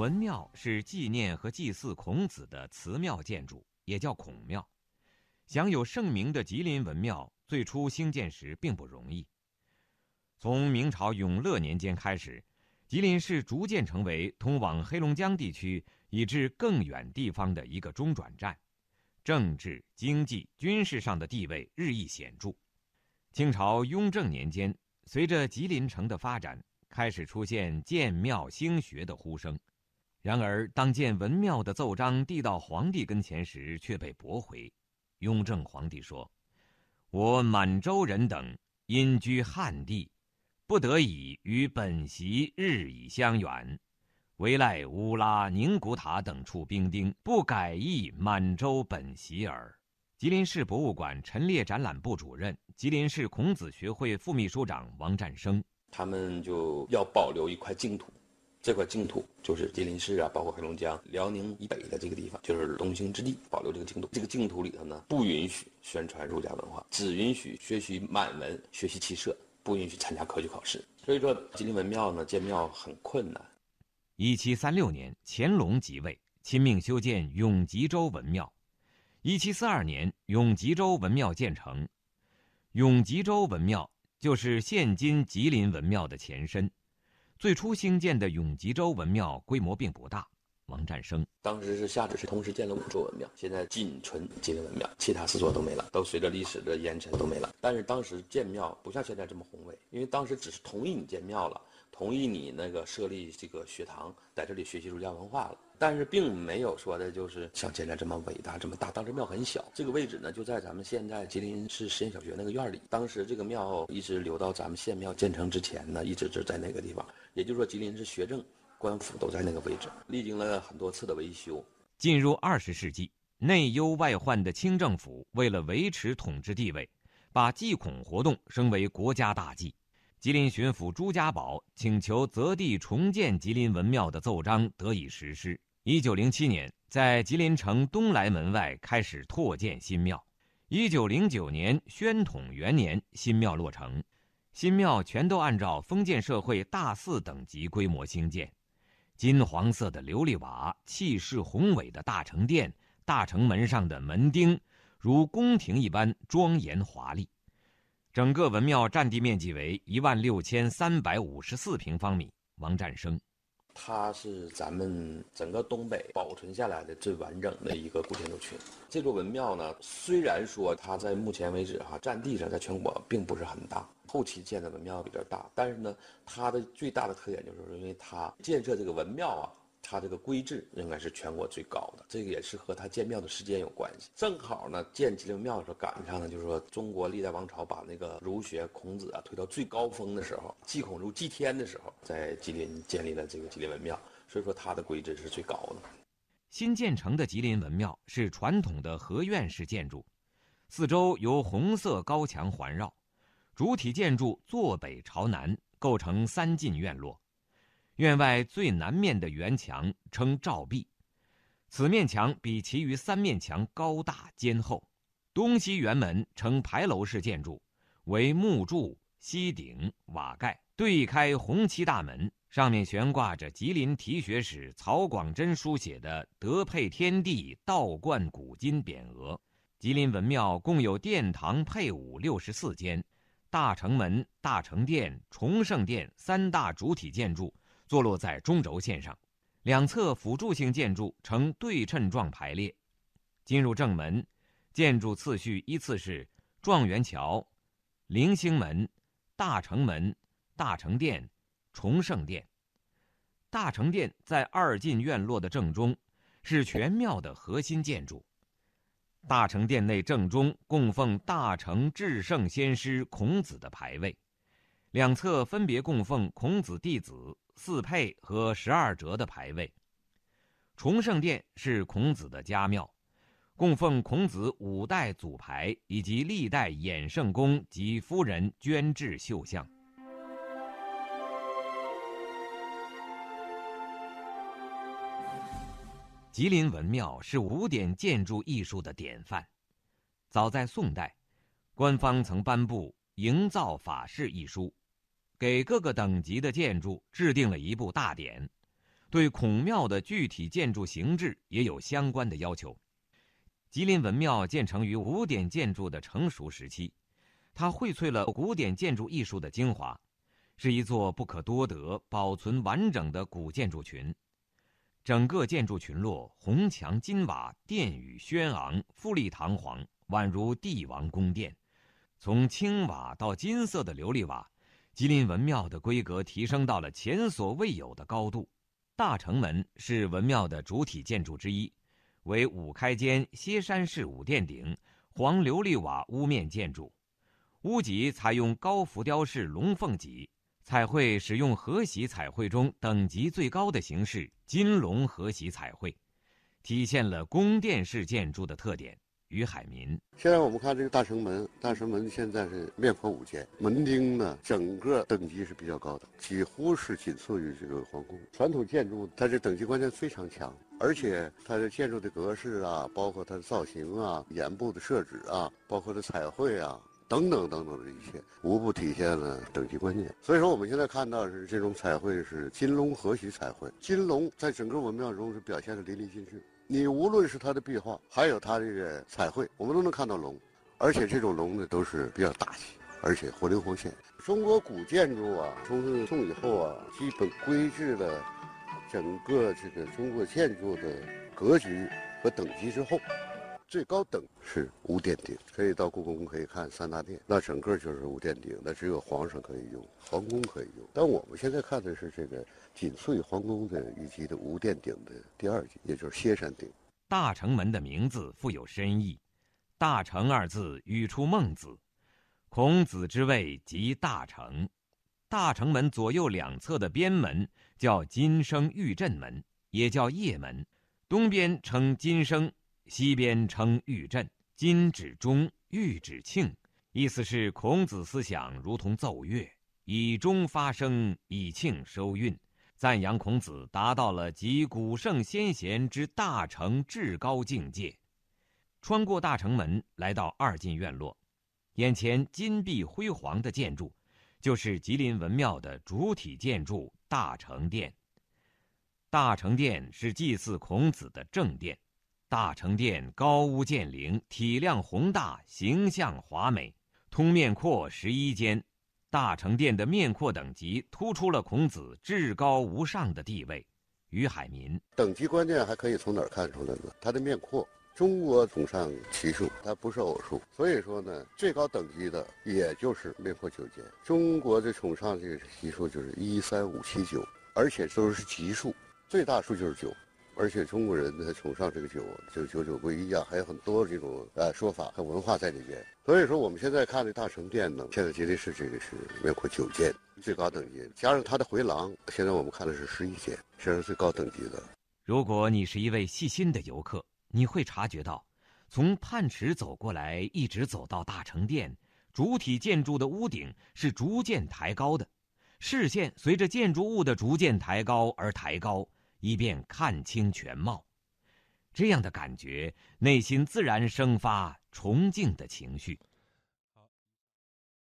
文庙是纪念和祭祀孔子的祠庙建筑，也叫孔庙。享有盛名的吉林文庙，最初兴建时并不容易。从明朝永乐年间开始，吉林市逐渐成为通往黑龙江地区以至更远地方的一个中转站，政治、经济、军事上的地位日益显著。清朝雍正年间，随着吉林城的发展，开始出现建庙兴学的呼声。然而，当建文庙的奏章递到皇帝跟前时，却被驳回。雍正皇帝说：“我满洲人等因居汉地，不得已与本席日以相远，唯赖乌拉、宁古塔等处兵丁，不改易满洲本席耳。”吉林市博物馆陈列展览部主任、吉林市孔子学会副秘书长王占生，他们就要保留一块净土。这块净土就是吉林市啊，包括黑龙江、辽宁以北的这个地方，就是东兴之地，保留这个净土。这个净土里头呢，不允许宣传儒家文化，只允许学习满文、学习骑射，不允许参加科举考试。所以说，吉林文庙呢，建庙很困难。一七三六年，乾隆即位，亲命修建永吉州文庙。一七四二年，永吉州文庙建成。永吉州文庙就是现今吉林文庙的前身。最初兴建的永吉州文庙规模并不大。王占生当时是下旨是同时建了五座文庙，现在仅存吉林文庙，其他四座都没了，都随着历史的烟尘都没了。但是当时建庙不像现在这么宏伟，因为当时只是同意你建庙了。同意你那个设立这个学堂，在这里学习儒家文化了，但是并没有说的就是像现在这么伟大这么大。当时庙很小，这个位置呢就在咱们现在吉林市实验小学那个院里。当时这个庙一直留到咱们县庙建成之前呢，一直是在那个地方。也就是说，吉林市学政、官府都在那个位置，历经了很多次的维修。进入二十世纪，内忧外患的清政府为了维持统治地位，把祭孔活动升为国家大祭。吉林巡抚朱家宝请求择地重建吉林文庙的奏章得以实施。一九零七年，在吉林城东来门外开始拓建新庙。一九零九年，宣统元年，新庙落成。新庙全都按照封建社会大寺等级规模兴建，金黄色的琉璃瓦，气势宏伟的大成殿，大城门上的门钉如宫廷一般庄严华丽。整个文庙占地面积为一万六千三百五十四平方米。王占生，它是咱们整个东北保存下来的最完整的一个古建筑群。这座文庙呢，虽然说它在目前为止哈占地上在全国并不是很大，后期建的文庙比较大，但是呢，它的最大的特点就是因为它建设这个文庙啊。它这个规制应该是全国最高的，这个也是和它建庙的时间有关系。正好呢，建吉林庙的时候赶上呢，就是说中国历代王朝把那个儒学孔子啊推到最高峰的时候，祭孔如祭天的时候，在吉林建立了这个吉林文庙，所以说它的规制是最高的。新建成的吉林文庙是传统的合院式建筑，四周由红色高墙环绕，主体建筑坐北朝南，构成三进院落。院外最南面的圆墙称照壁，此面墙比其余三面墙高大坚厚。东西圆门呈牌楼式建筑，为木柱、西顶、瓦盖，对开红漆大门，上面悬挂着吉林提学使曹广真书写的“德配天地，道观古今”匾额。吉林文庙共有殿堂配伍六十四间，大城门、大成殿、崇圣殿三大主体建筑。坐落在中轴线上，两侧辅助性建筑呈对称状排列。进入正门，建筑次序依次是状元桥、棂星门、大成门、大成殿、崇圣殿。大成殿在二进院落的正中，是全庙的核心建筑。大成殿内正中供奉大成至圣先师孔子的牌位，两侧分别供奉孔子弟子。四配和十二折的牌位。崇圣殿是孔子的家庙，供奉孔子五代祖牌以及历代衍圣公及夫人捐制绣像。吉林文庙是古典建筑艺术的典范，早在宋代，官方曾颁布《营造法式》一书。给各个等级的建筑制定了一部大典，对孔庙的具体建筑形制也有相关的要求。吉林文庙建成于古典建筑的成熟时期，它荟萃了古典建筑艺术的精华，是一座不可多得、保存完整的古建筑群。整个建筑群落红墙金瓦，殿宇轩昂，富丽堂皇，宛如帝王宫殿。从青瓦到金色的琉璃瓦，吉林文庙的规格提升到了前所未有的高度。大城门是文庙的主体建筑之一。为五开间歇山式五殿顶，黄琉璃瓦屋面建筑，屋脊采用高浮雕式龙凤脊，彩绘使用和玺彩绘中等级最高的形式金龙和玺彩绘，体现了宫殿式建筑的特点。于海民，现在我们看这个大城门，大城门现在是面阔五间，门钉呢整个等级是比较高的，几乎是仅次于这个皇宫传统建筑，它这等级观念非常强，而且它的建筑的格式啊，包括它的造型啊、檐部的设置啊，包括它彩绘啊等等等等的一切，无不体现了等级观念。所以说我们现在看到是这种彩绘是金龙合玺彩绘，金龙在整个文庙中是表现的淋漓尽致。你无论是它的壁画，还有它这个彩绘，我们都能看到龙，而且这种龙呢都是比较大气，而且活灵活现。中国古建筑啊，从宋以后啊，基本规制了整个这个中国建筑的格局和等级之后。最高等是无殿顶，可以到故宫可以看三大殿，那整个就是无殿顶，那只有皇上可以用，皇宫可以用。但我们现在看的是这个仅次于皇宫的一级的无殿顶的第二级，也就是歇山顶。大城门的名字富有深意，“大成”二字语出孟子，孔子之位即大成。大城门左右两侧的边门叫金生玉振门，也叫掖门，东边称金生。西边称玉镇，金指中，玉指庆，意思是孔子思想如同奏乐，以中发声，以庆收韵，赞扬孔子达到了集古圣先贤之大成至高境界。穿过大城门，来到二进院落，眼前金碧辉煌的建筑，就是吉林文庙的主体建筑大成殿。大成殿是祭祀孔子的正殿。大成殿高屋建瓴，体量宏大，形象华美，通面阔十一间。大成殿的面阔等级突出了孔子至高无上的地位。于海民，等级观念还可以从哪儿看出来呢？它的面阔，中国崇尚奇数，它不是偶数，所以说呢，最高等级的也就是面阔九间。中国的崇尚这个奇数就是一三五七九，而且都是奇数，最大数就是九。而且中国人他崇尚这个酒，就九九归一啊，还有很多这种呃说法和文化在里边。所以说我们现在看的大成殿呢，现在吉林市这个是面阔九间，最高等级，加上它的回廊，现在我们看的是十一间，这是最高等级的。如果你是一位细心的游客，你会察觉到，从泮池走过来，一直走到大成殿，主体建筑的屋顶是逐渐抬高的，视线随着建筑物的逐渐抬高而抬高。以便看清全貌，这样的感觉，内心自然生发崇敬的情绪。